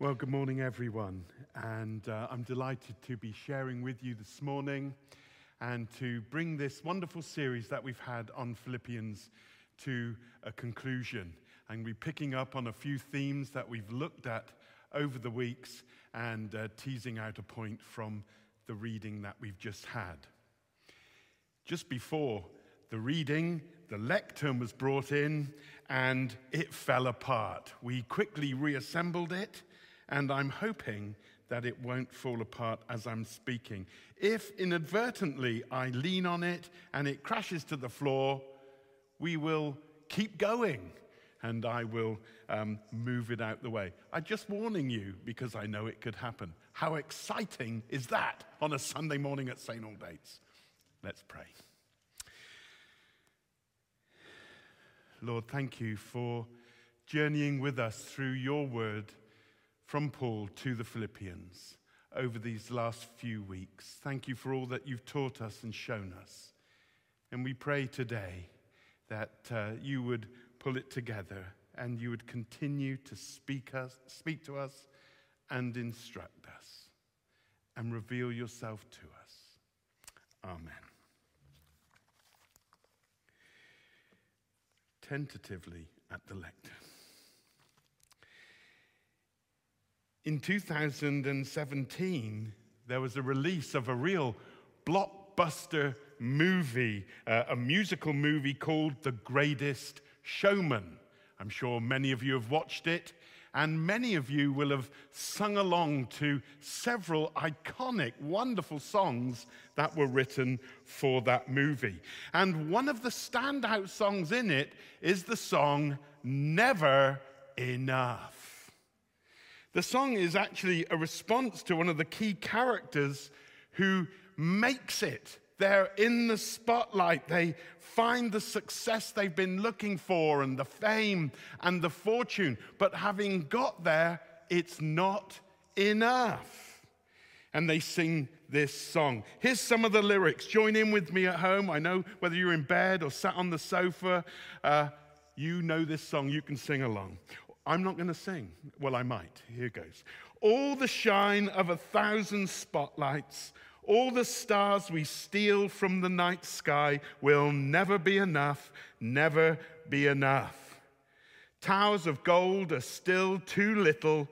Well, good morning, everyone. And uh, I'm delighted to be sharing with you this morning and to bring this wonderful series that we've had on Philippians to a conclusion. And we're picking up on a few themes that we've looked at over the weeks and uh, teasing out a point from the reading that we've just had. Just before the reading, the lectern was brought in and it fell apart. We quickly reassembled it, and I'm hoping that it won't fall apart as I'm speaking. If inadvertently I lean on it and it crashes to the floor, we will keep going and I will um, move it out the way. I'm just warning you because I know it could happen. How exciting is that on a Sunday morning at St. Aldate's? Let's pray. Lord, thank you for journeying with us through your word from Paul to the Philippians over these last few weeks. Thank you for all that you've taught us and shown us. And we pray today that uh, you would pull it together and you would continue to speak, us, speak to us and instruct us and reveal yourself to us. Amen. tentatively at the lectern. In 2017, there was a release of a real blockbuster movie, uh, a musical movie called The Greatest Showman. I'm sure many of you have watched it. And many of you will have sung along to several iconic, wonderful songs that were written for that movie. And one of the standout songs in it is the song Never Enough. The song is actually a response to one of the key characters who makes it they're in the spotlight. They find the success they've been looking for and the fame and the fortune. But having got there, it's not enough. And they sing this song. Here's some of the lyrics. Join in with me at home. I know whether you're in bed or sat on the sofa, uh, you know this song. You can sing along. I'm not going to sing. Well, I might. Here goes. All the shine of a thousand spotlights all the stars we steal from the night sky will never be enough, never be enough. Towers of gold are still too little.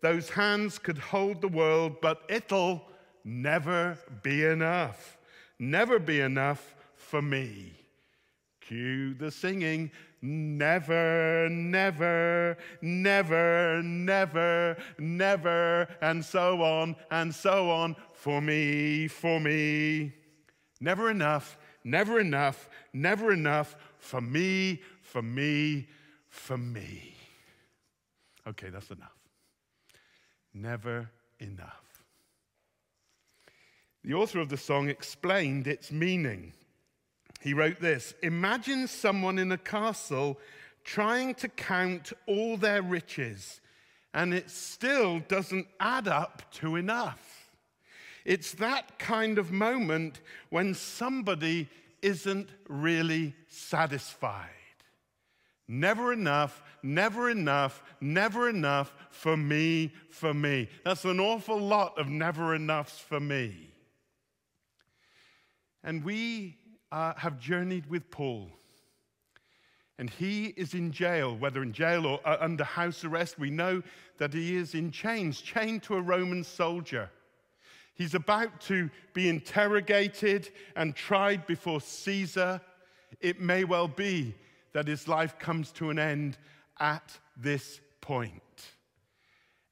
Those hands could hold the world, but it'll never be enough. Never be enough for me. Cue the singing. Never, never, never, never, never, and so on and so on for me, for me. Never enough, never enough, never enough for me, for me, for me. Okay, that's enough. Never enough. The author of the song explained its meaning. He wrote this Imagine someone in a castle trying to count all their riches, and it still doesn't add up to enough. It's that kind of moment when somebody isn't really satisfied. Never enough, never enough, never enough for me, for me. That's an awful lot of never enoughs for me. And we uh, have journeyed with Paul. And he is in jail, whether in jail or uh, under house arrest. We know that he is in chains, chained to a Roman soldier. He's about to be interrogated and tried before Caesar. It may well be that his life comes to an end at this point.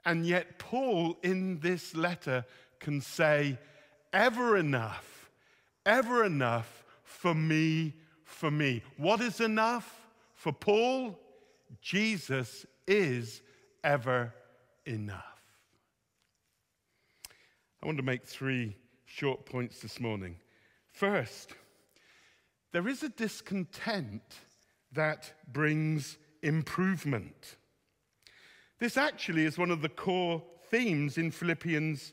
And yet, Paul in this letter can say, Ever enough, ever enough for me, for me. What is enough for Paul? Jesus is ever enough. I want to make three short points this morning. First, there is a discontent that brings improvement. This actually is one of the core themes in Philippians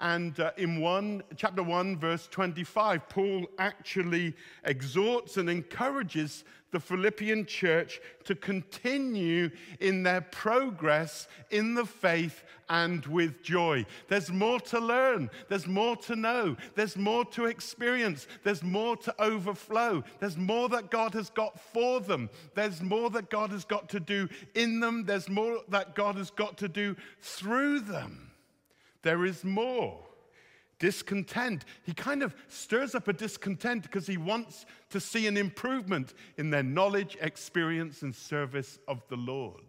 And uh, in one, chapter 1, verse 25, Paul actually exhorts and encourages the Philippian church to continue in their progress in the faith and with joy. There's more to learn, there's more to know, there's more to experience, there's more to overflow, there's more that God has got for them, there's more that God has got to do in them, there's more that God has got to do through them. There is more. Discontent. He kind of stirs up a discontent because he wants to see an improvement in their knowledge, experience, and service of the Lord.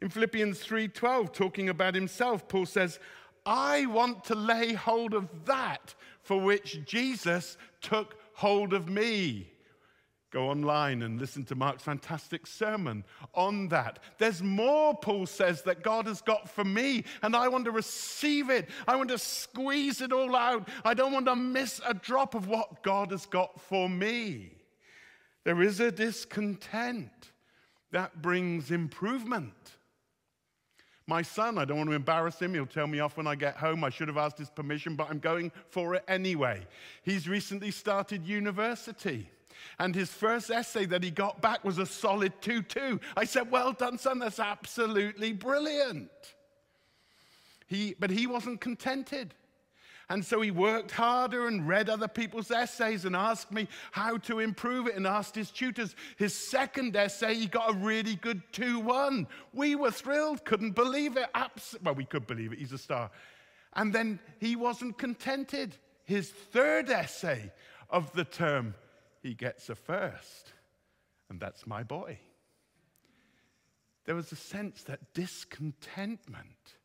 In Philippians 3:12, talking about himself, Paul says, I want to lay hold of that for which Jesus took hold of me. Go online and listen to Mark's fantastic sermon on that. There's more, Paul says, that God has got for me, and I want to receive it. I want to squeeze it all out. I don't want to miss a drop of what God has got for me. There is a discontent that brings improvement. My son, I don't want to embarrass him. He'll tell me off when I get home. I should have asked his permission, but I'm going for it anyway. He's recently started university. And his first essay that he got back was a solid 2 2. I said, Well done, son, that's absolutely brilliant. He, but he wasn't contented. And so he worked harder and read other people's essays and asked me how to improve it and asked his tutors. His second essay, he got a really good 2 1. We were thrilled, couldn't believe it. Abs- well, we could believe it, he's a star. And then he wasn't contented. His third essay of the term, he gets a first. And that's my boy. There was a sense that discontentment,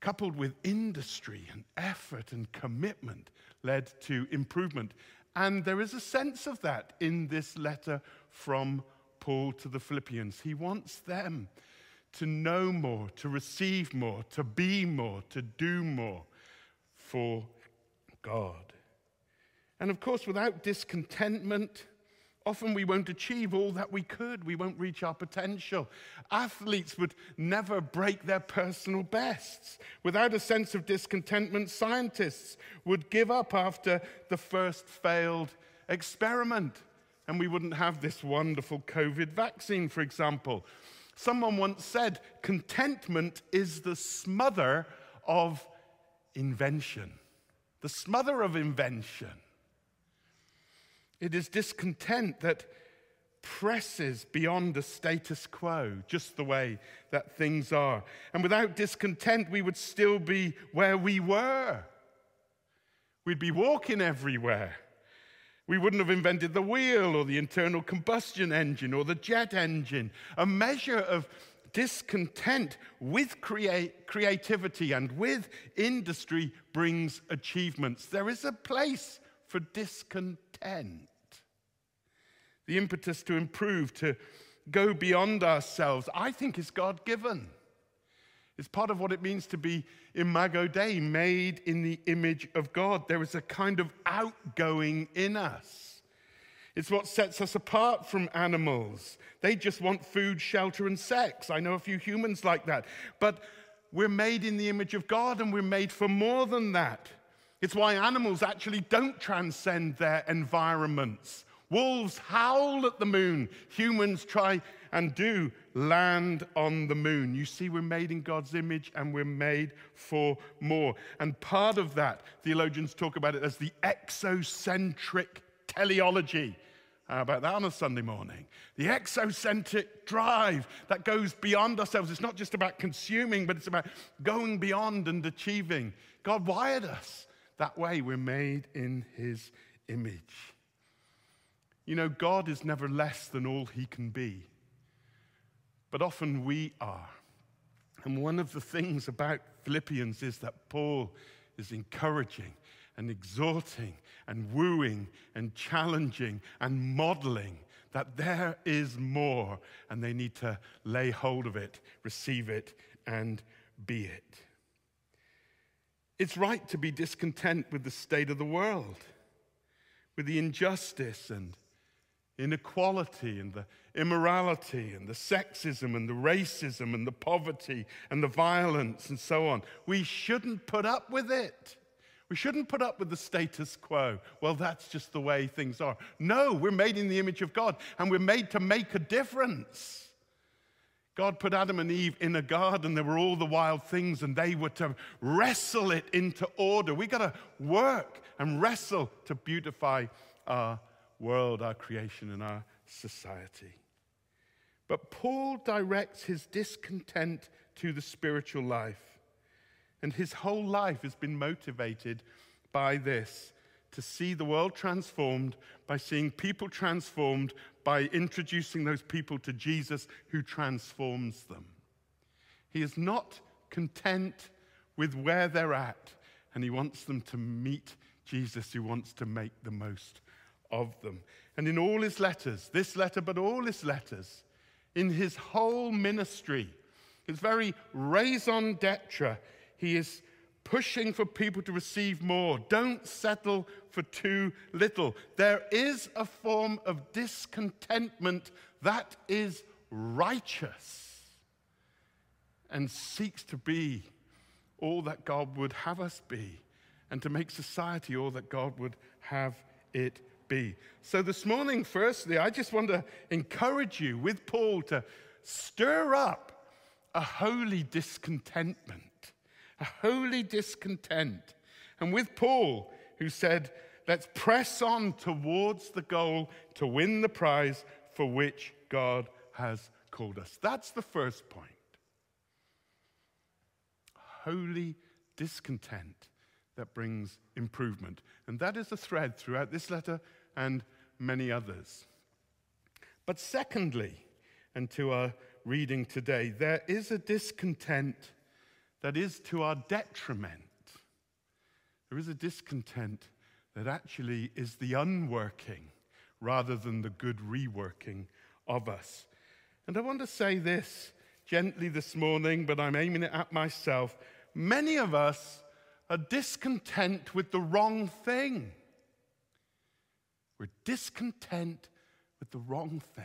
coupled with industry and effort and commitment, led to improvement. And there is a sense of that in this letter from Paul to the Philippians. He wants them to know more, to receive more, to be more, to do more for God. And of course, without discontentment, often we won't achieve all that we could. We won't reach our potential. Athletes would never break their personal bests. Without a sense of discontentment, scientists would give up after the first failed experiment. And we wouldn't have this wonderful COVID vaccine, for example. Someone once said, contentment is the smother of invention. The smother of invention. It is discontent that presses beyond the status quo, just the way that things are. And without discontent, we would still be where we were. We'd be walking everywhere. We wouldn't have invented the wheel or the internal combustion engine or the jet engine. A measure of discontent with create, creativity and with industry brings achievements. There is a place for discontent the impetus to improve, to go beyond ourselves, I think is God given. It's part of what it means to be imago Dei, made in the image of God. There is a kind of outgoing in us. It's what sets us apart from animals. They just want food, shelter, and sex. I know a few humans like that. But we're made in the image of God and we're made for more than that. It's why animals actually don't transcend their environments. Wolves howl at the moon. Humans try and do land on the moon. You see, we're made in God's image and we're made for more. And part of that, theologians talk about it as the exocentric teleology. How about that on a Sunday morning? The exocentric drive that goes beyond ourselves. It's not just about consuming, but it's about going beyond and achieving. God wired us that way. We're made in His image. You know, God is never less than all he can be, but often we are. And one of the things about Philippians is that Paul is encouraging and exhorting and wooing and challenging and modeling that there is more and they need to lay hold of it, receive it, and be it. It's right to be discontent with the state of the world, with the injustice and inequality and the immorality and the sexism and the racism and the poverty and the violence and so on. We shouldn't put up with it. We shouldn't put up with the status quo. Well, that's just the way things are. No, we're made in the image of God and we're made to make a difference. God put Adam and Eve in a garden. There were all the wild things, and they were to wrestle it into order. We got to work and wrestle to beautify our world, our creation, and our society. But Paul directs his discontent to the spiritual life. And his whole life has been motivated by this to see the world transformed, by seeing people transformed, by introducing those people to Jesus who transforms them. He is not content with where they're at, and he wants them to meet Jesus who wants to make the most of them. And in all his letters, this letter, but all his letters, in his whole ministry, his very raison d'etre, he is pushing for people to receive more. Don't settle for too little. There is a form of discontentment that is righteous and seeks to be all that God would have us be and to make society all that God would have it be. So, this morning, firstly, I just want to encourage you with Paul to stir up a holy discontentment a holy discontent. And with Paul, who said, Let's press on towards the goal to win the prize for which God has called us. That's the first point. Holy discontent that brings improvement. And that is a thread throughout this letter and many others. But secondly, and to our reading today, there is a discontent that is to our detriment. There is a discontent that actually is the unworking rather than the good reworking of us. And I want to say this gently this morning, but I'm aiming it at myself. Many of us are discontent with the wrong thing. We're discontent with the wrong thing.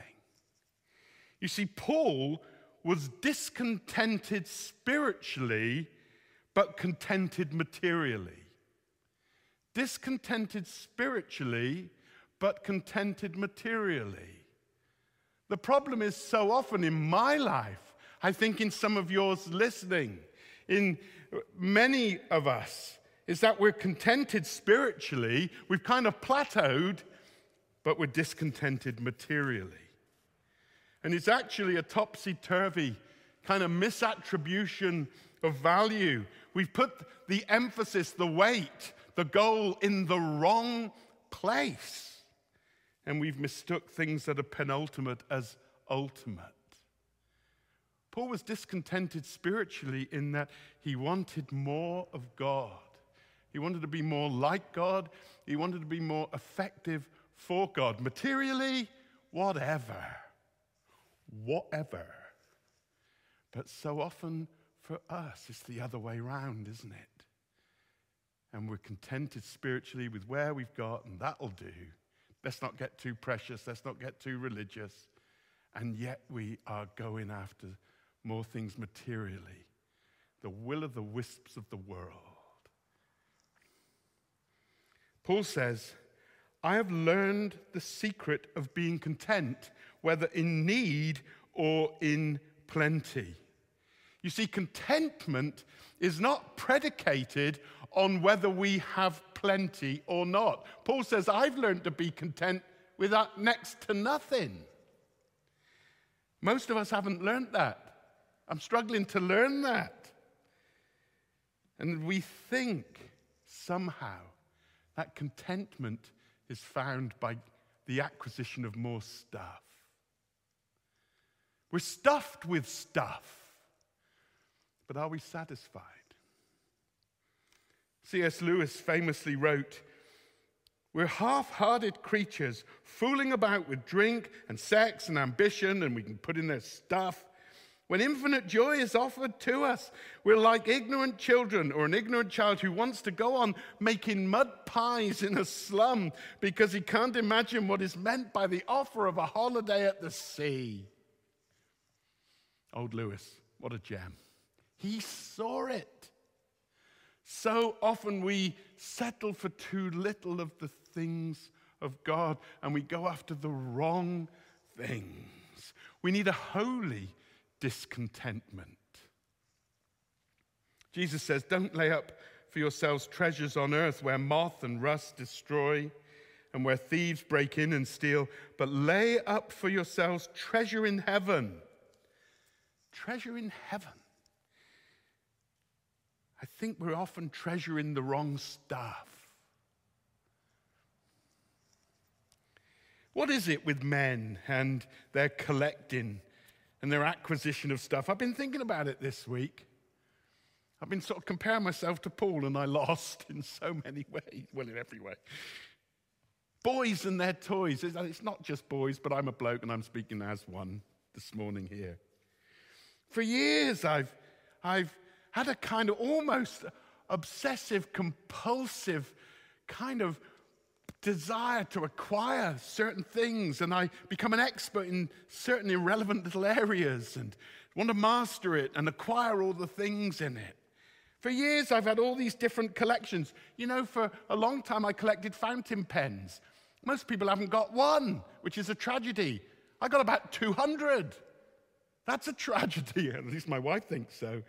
You see, Paul was discontented spiritually, but contented materially. Discontented spiritually, but contented materially. The problem is so often in my life, I think in some of yours listening, in many of us, is that we're contented spiritually, we've kind of plateaued, but we're discontented materially. And it's actually a topsy turvy kind of misattribution of value. We've put the emphasis, the weight, the goal in the wrong place. And we've mistook things that are penultimate as ultimate. Paul was discontented spiritually in that he wanted more of God. He wanted to be more like God. He wanted to be more effective for God. Materially, whatever whatever. But so often for us, it's the other way around, isn't it? And we're contented spiritually with where we've got, and that'll do. Let's not get too precious, let's not get too religious. And yet we are going after more things materially, the will of the wisps of the world. Paul says, I have learned the secret of being content whether in need or in plenty. You see, contentment is not predicated on whether we have plenty or not. Paul says, I've learned to be content with that next to nothing. Most of us haven't learned that. I'm struggling to learn that. And we think somehow that contentment is found by the acquisition of more stuff. We're stuffed with stuff. But are we satisfied? C.S. Lewis famously wrote, We're half hearted creatures fooling about with drink and sex and ambition, and we can put in their stuff. When infinite joy is offered to us, we're like ignorant children or an ignorant child who wants to go on making mud pies in a slum because he can't imagine what is meant by the offer of a holiday at the sea. Old Lewis, what a gem. He saw it. So often we settle for too little of the things of God and we go after the wrong things. We need a holy discontentment. Jesus says, Don't lay up for yourselves treasures on earth where moth and rust destroy and where thieves break in and steal, but lay up for yourselves treasure in heaven. Treasure in heaven. I think we're often treasuring the wrong stuff. What is it with men and their collecting and their acquisition of stuff? I've been thinking about it this week. I've been sort of comparing myself to Paul, and I lost in so many ways. Well, in every way. Boys and their toys. It's not just boys, but I'm a bloke and I'm speaking as one this morning here. For years, I've, I've had a kind of almost obsessive, compulsive kind of desire to acquire certain things, and I become an expert in certain irrelevant little areas and want to master it and acquire all the things in it. For years, I've had all these different collections. You know, for a long time, I collected fountain pens. Most people haven't got one, which is a tragedy. I got about 200. That's a tragedy. At least my wife thinks so.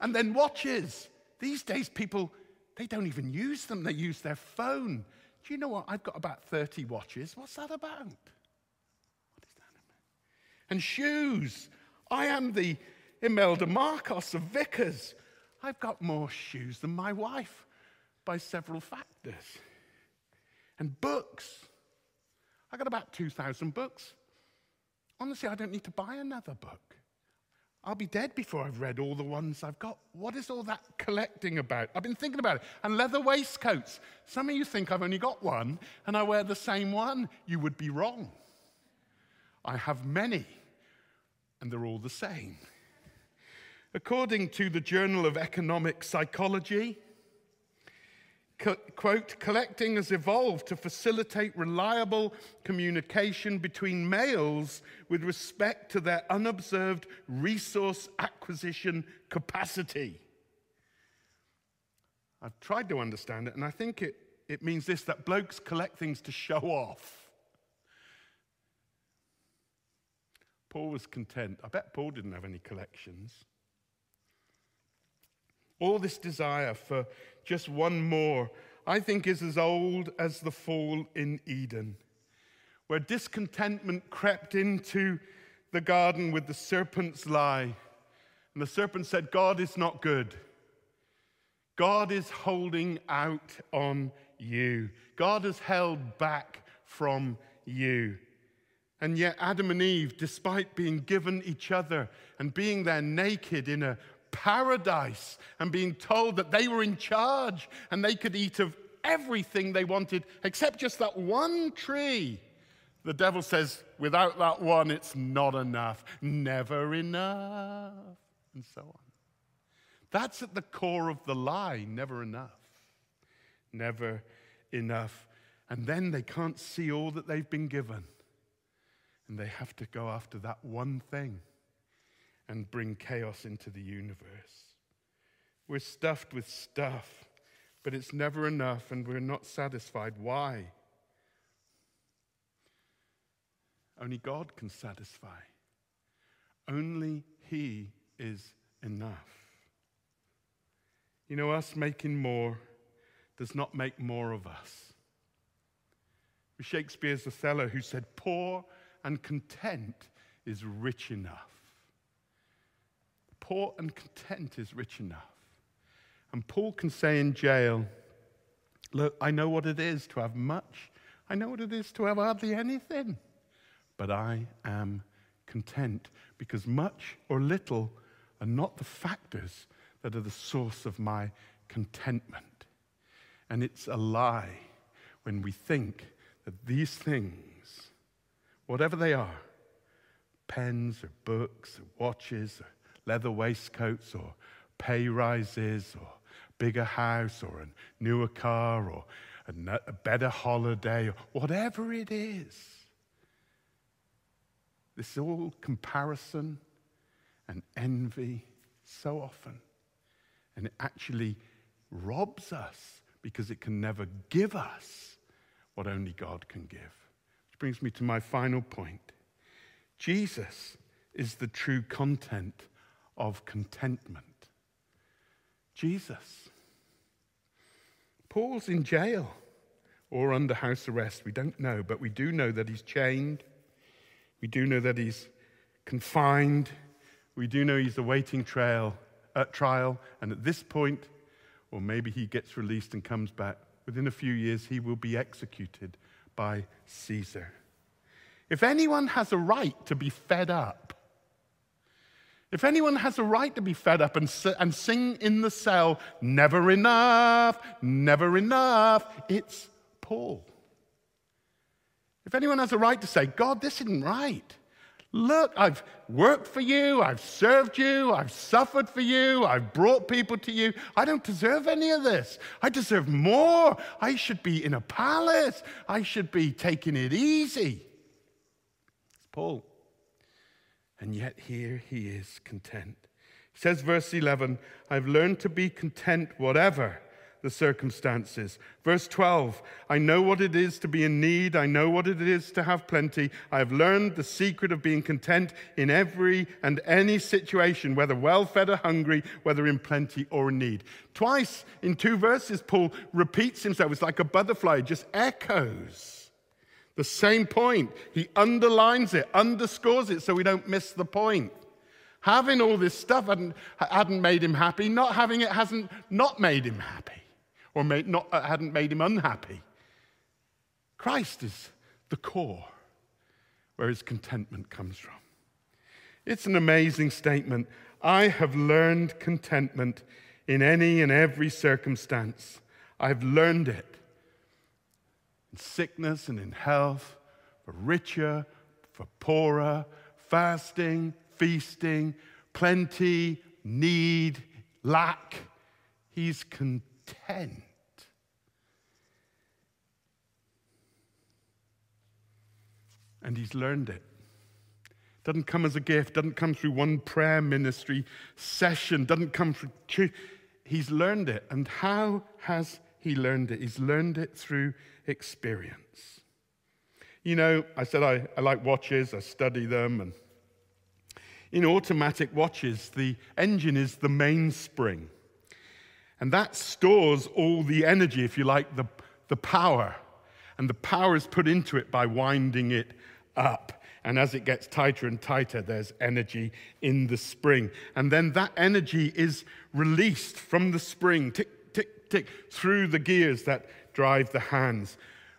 And then watches. These days, people, they don't even use them, they use their phone. Do you know what? I've got about 30 watches. What's that about? What is that about? And shoes. I am the Imelda Marcos of vicars. I've got more shoes than my wife by several factors. And books. I got about 2,000 books. Honestly, I don't need to buy another book. I'll be dead before I've read all the ones I've got. What is all that collecting about? I've been thinking about it. And leather waistcoats. Some of you think I've only got one and I wear the same one. You would be wrong. I have many, and they're all the same. According to the Journal of Economic Psychology, quote, collecting has evolved to facilitate reliable communication between males with respect to their unobserved resource acquisition capacity. I've tried to understand it, and I think it, it means this that blokes collect things to show off. Paul was content. I bet Paul didn't have any collections. All this desire for just one more, I think, is as old as the fall in Eden, where discontentment crept into the garden with the serpent's lie. And the serpent said, God is not good. God is holding out on you. God has held back from you. And yet, Adam and Eve, despite being given each other and being there naked in a paradise and being told that they were in charge and they could eat of everything they wanted except just that one tree. The devil says, without that one, it's not enough, never enough, and so on. That's at the core of the lie never enough. Never enough. And then they can't see all that they've been given. And they have to go after that one thing and bring chaos into the universe. We're stuffed with stuff, but it's never enough and we're not satisfied. Why? Only God can satisfy. Only He is enough. You know, us making more does not make more of us. Shakespeare's Othello who said, Poor and content is rich enough. Poor and content is rich enough. And Paul can say in jail, Look, I know what it is to have much. I know what it is to have hardly anything. But I am content because much or little are not the factors that are the source of my contentment. And it's a lie when we think that these things, whatever they are, pens or books or watches or leather waistcoats or pay rises or bigger house or a newer car or a better holiday or whatever it is. This is all comparison and envy so often. And it actually robs us because it can never give us what only God can give. Which brings me to my final point Jesus is the true content of contentment. Jesus. Paul's in jail or under house arrest. We don't know, but we do know that he's chained. We do know that he's confined. We do know he's awaiting trial, uh, trial. And at this point, or maybe he gets released and comes back, within a few years, he will be executed by Caesar. If anyone has a right to be fed up, if anyone has a right to be fed up and, and sing in the cell, never enough, never enough, it's Paul. If anyone has a right to say, God, this isn't right. Look, I've worked for you, I've served you, I've suffered for you, I've brought people to you. I don't deserve any of this. I deserve more. I should be in a palace, I should be taking it easy. It's Paul. And yet here he is content. He says, verse 11, I've learned to be content whatever the circumstances. Verse 12 I know what it is to be in need. I know what it is to have plenty. I have learned the secret of being content in every and any situation, whether well fed or hungry, whether in plenty or in need. Twice in two verses, Paul repeats himself. It's like a butterfly, just echoes the same point. He underlines it, underscores it so we don't miss the point. Having all this stuff hadn't, hadn't made him happy. Not having it hasn't not made him happy or made, not, uh, hadn't made him unhappy. Christ is the core where his contentment comes from. It's an amazing statement. I have learned contentment in any and every circumstance. I've learned it in sickness and in health, for richer, for poorer, fasting, feasting, plenty, need, lack. He's content. And he's learned it. Doesn't come as a gift, doesn't come through one prayer ministry session, doesn't come through. He's learned it. And how has he learned it? He's learned it through experience. You know, I said I, I like watches, I study them, and in automatic watches, the engine is the mainspring. And that stores all the energy, if you like, the, the power. And the power is put into it by winding it up. And as it gets tighter and tighter, there's energy in the spring. And then that energy is released from the spring, tick, tick, tick, through the gears that drive the hands.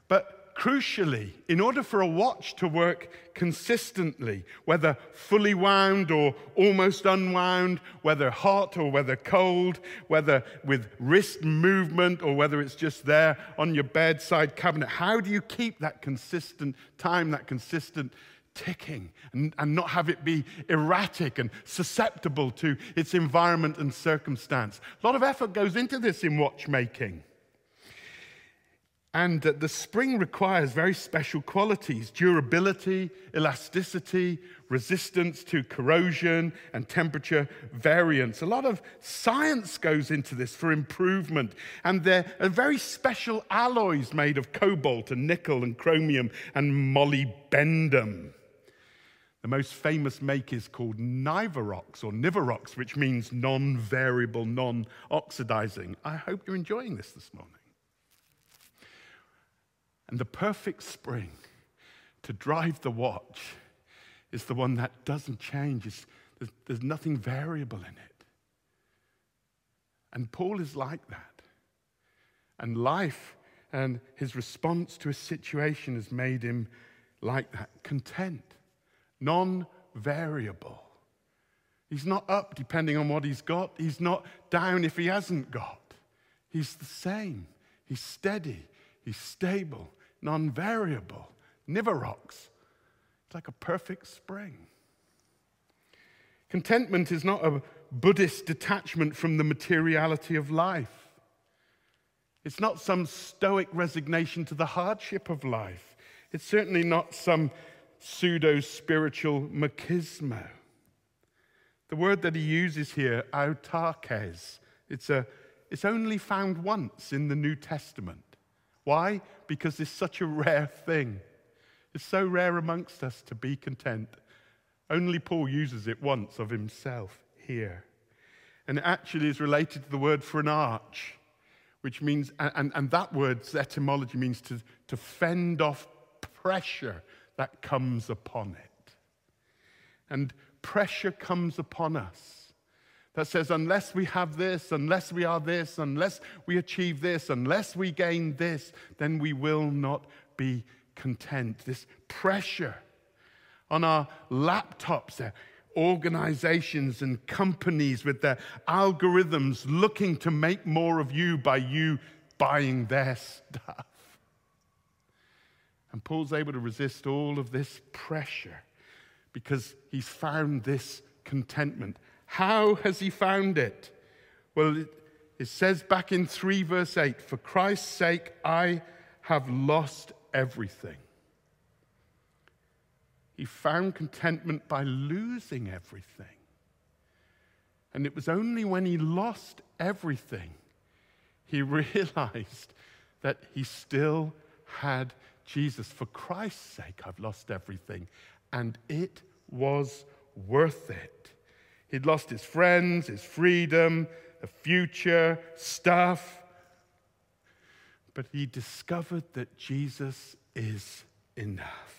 But crucially, in order for a watch to work consistently, whether fully wound or almost unwound, whether hot or whether cold, whether with wrist movement or whether it's just there on your bedside cabinet, how do you keep that consistent time, that consistent ticking, and, and not have it be erratic and susceptible to its environment and circumstance? A lot of effort goes into this in watchmaking. And uh, the spring requires very special qualities durability, elasticity, resistance to corrosion, and temperature variance. A lot of science goes into this for improvement. And there are uh, very special alloys made of cobalt and nickel and chromium and molybdenum. The most famous make is called Nivarox or Nivarox, which means non variable, non oxidizing. I hope you're enjoying this this morning. And the perfect spring to drive the watch is the one that doesn't change. There's, there's nothing variable in it. And Paul is like that. And life and his response to a situation has made him like that content, non variable. He's not up depending on what he's got, he's not down if he hasn't got. He's the same, he's steady, he's stable, non variable, never rocks. It's like a perfect spring. Contentment is not a Buddhist detachment from the materiality of life. It's not some stoic resignation to the hardship of life. It's certainly not some pseudo spiritual machismo. The word that he uses here, autarkes, it's, a, it's only found once in the New Testament. Why? Because it's such a rare thing. It's so rare amongst us to be content. Only Paul uses it once of himself here. And it actually is related to the word for an arch, which means, and, and that word's etymology means to, to fend off pressure that comes upon it. And pressure comes upon us that says, unless we have this, unless we are this, unless we achieve this, unless we gain this, then we will not be content. This pressure on our laptops, their organizations and companies with their algorithms looking to make more of you by you buying their stuff. And Paul's able to resist all of this pressure because he's found this contentment. How has he found it? Well, it, says back in 3 verse 8 For Christ's sake, I have lost everything. He found contentment by losing everything. And it was only when he lost everything he realized that he still had Jesus. For Christ's sake, I've lost everything and it was worth it. He'd lost his friends, his freedom, a future, stuff. But he discovered that Jesus is enough.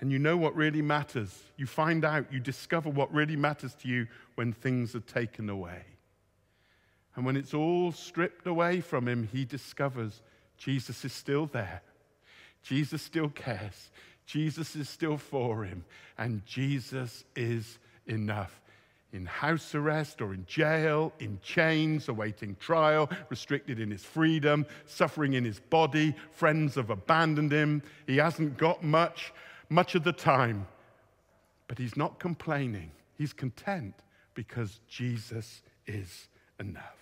And you know what really matters. You find out, you discover what really matters to you when things are taken away. And when it's all stripped away from him, he discovers Jesus is still there. Jesus still cares. Jesus is still for him, and Jesus is enough. In house arrest or in jail, in chains, awaiting trial, restricted in his freedom, suffering in his body, friends have abandoned him. He hasn't got much, much of the time. But he's not complaining. He's content because Jesus is enough.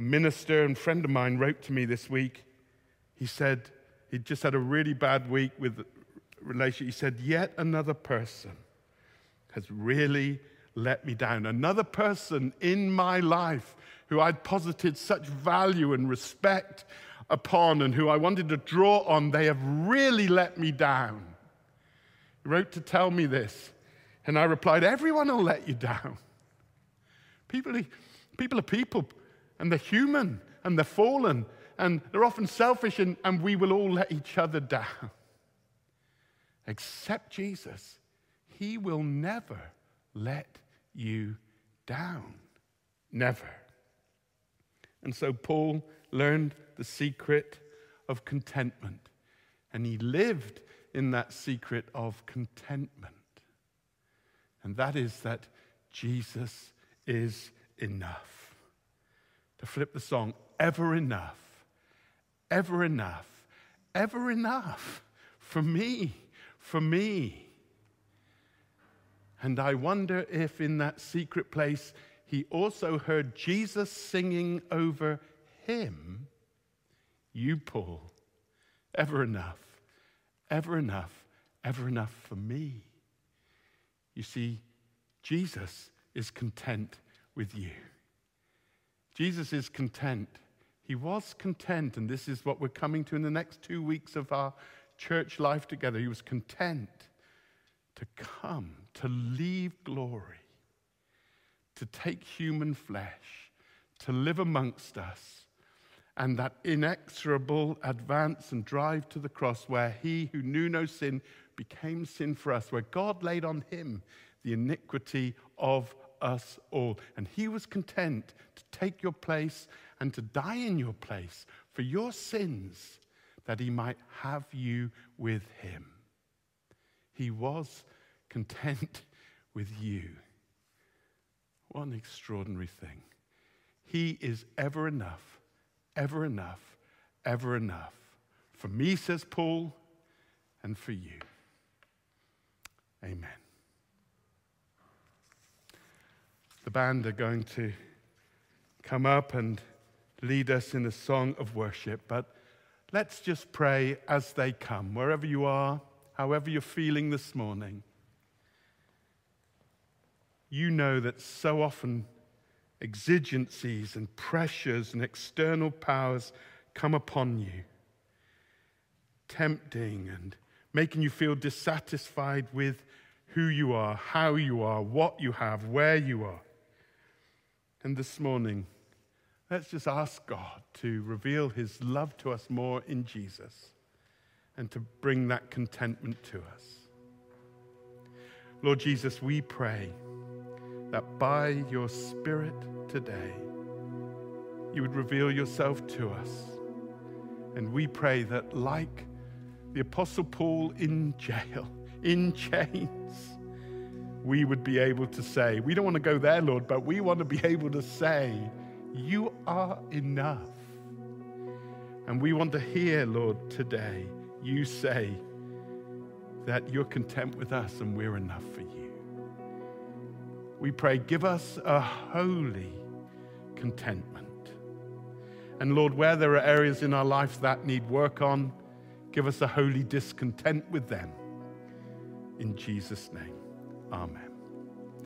A minister and friend of mine wrote to me this week. He said, He'd just had a really bad week with relation. He said, Yet another person has really let me down. Another person in my life who I'd posited such value and respect upon and who I wanted to draw on, they have really let me down. He wrote to tell me this, and I replied, Everyone will let you down. People, people are people, and they're human, and they're fallen, and they're often selfish, and, and we will all let each other down. Except Jesus. He will never let you down. Never. And so Paul learned the secret of contentment, and he lived in that secret of contentment. And that is that Jesus is enough. To flip the song, ever enough ever enough, ever enough for me, for me. And I wonder if in that secret place he also heard Jesus singing over him, You, Paul, ever enough, ever enough, ever enough for me. You see, Jesus is content with you. Jesus is content he was content, and this is what we're coming to in the next two weeks of our church life together. He was content to come, to leave glory, to take human flesh, to live amongst us, and that inexorable advance and drive to the cross where he who knew no sin became sin for us, where God laid on him the iniquity of us all. And he was content to take your place and to die in your place for your sins, that he might have you with him. He was content with you. What an extraordinary thing. He is ever enough, ever enough, ever enough. For me, says Paul, and for you. Amen. The band are going to come up and lead us in a song of worship, but let's just pray as they come, wherever you are, however you're feeling this morning. You know that so often exigencies and pressures and external powers come upon you, tempting and making you feel dissatisfied with who you are, how you are, what you have, where you are. And this morning, let's just ask God to reveal his love to us more in Jesus and to bring that contentment to us. Lord Jesus, we pray that by your Spirit today, you would reveal yourself to us. And we pray that, like the Apostle Paul in jail, in chains, we would be able to say, We don't want to go there, Lord, but we want to be able to say, You are enough. And we want to hear, Lord, today, you say that you're content with us and we're enough for you. We pray, give us a holy contentment. And Lord, where there are areas in our life that need work on, give us a holy discontent with them. In Jesus' name, amen.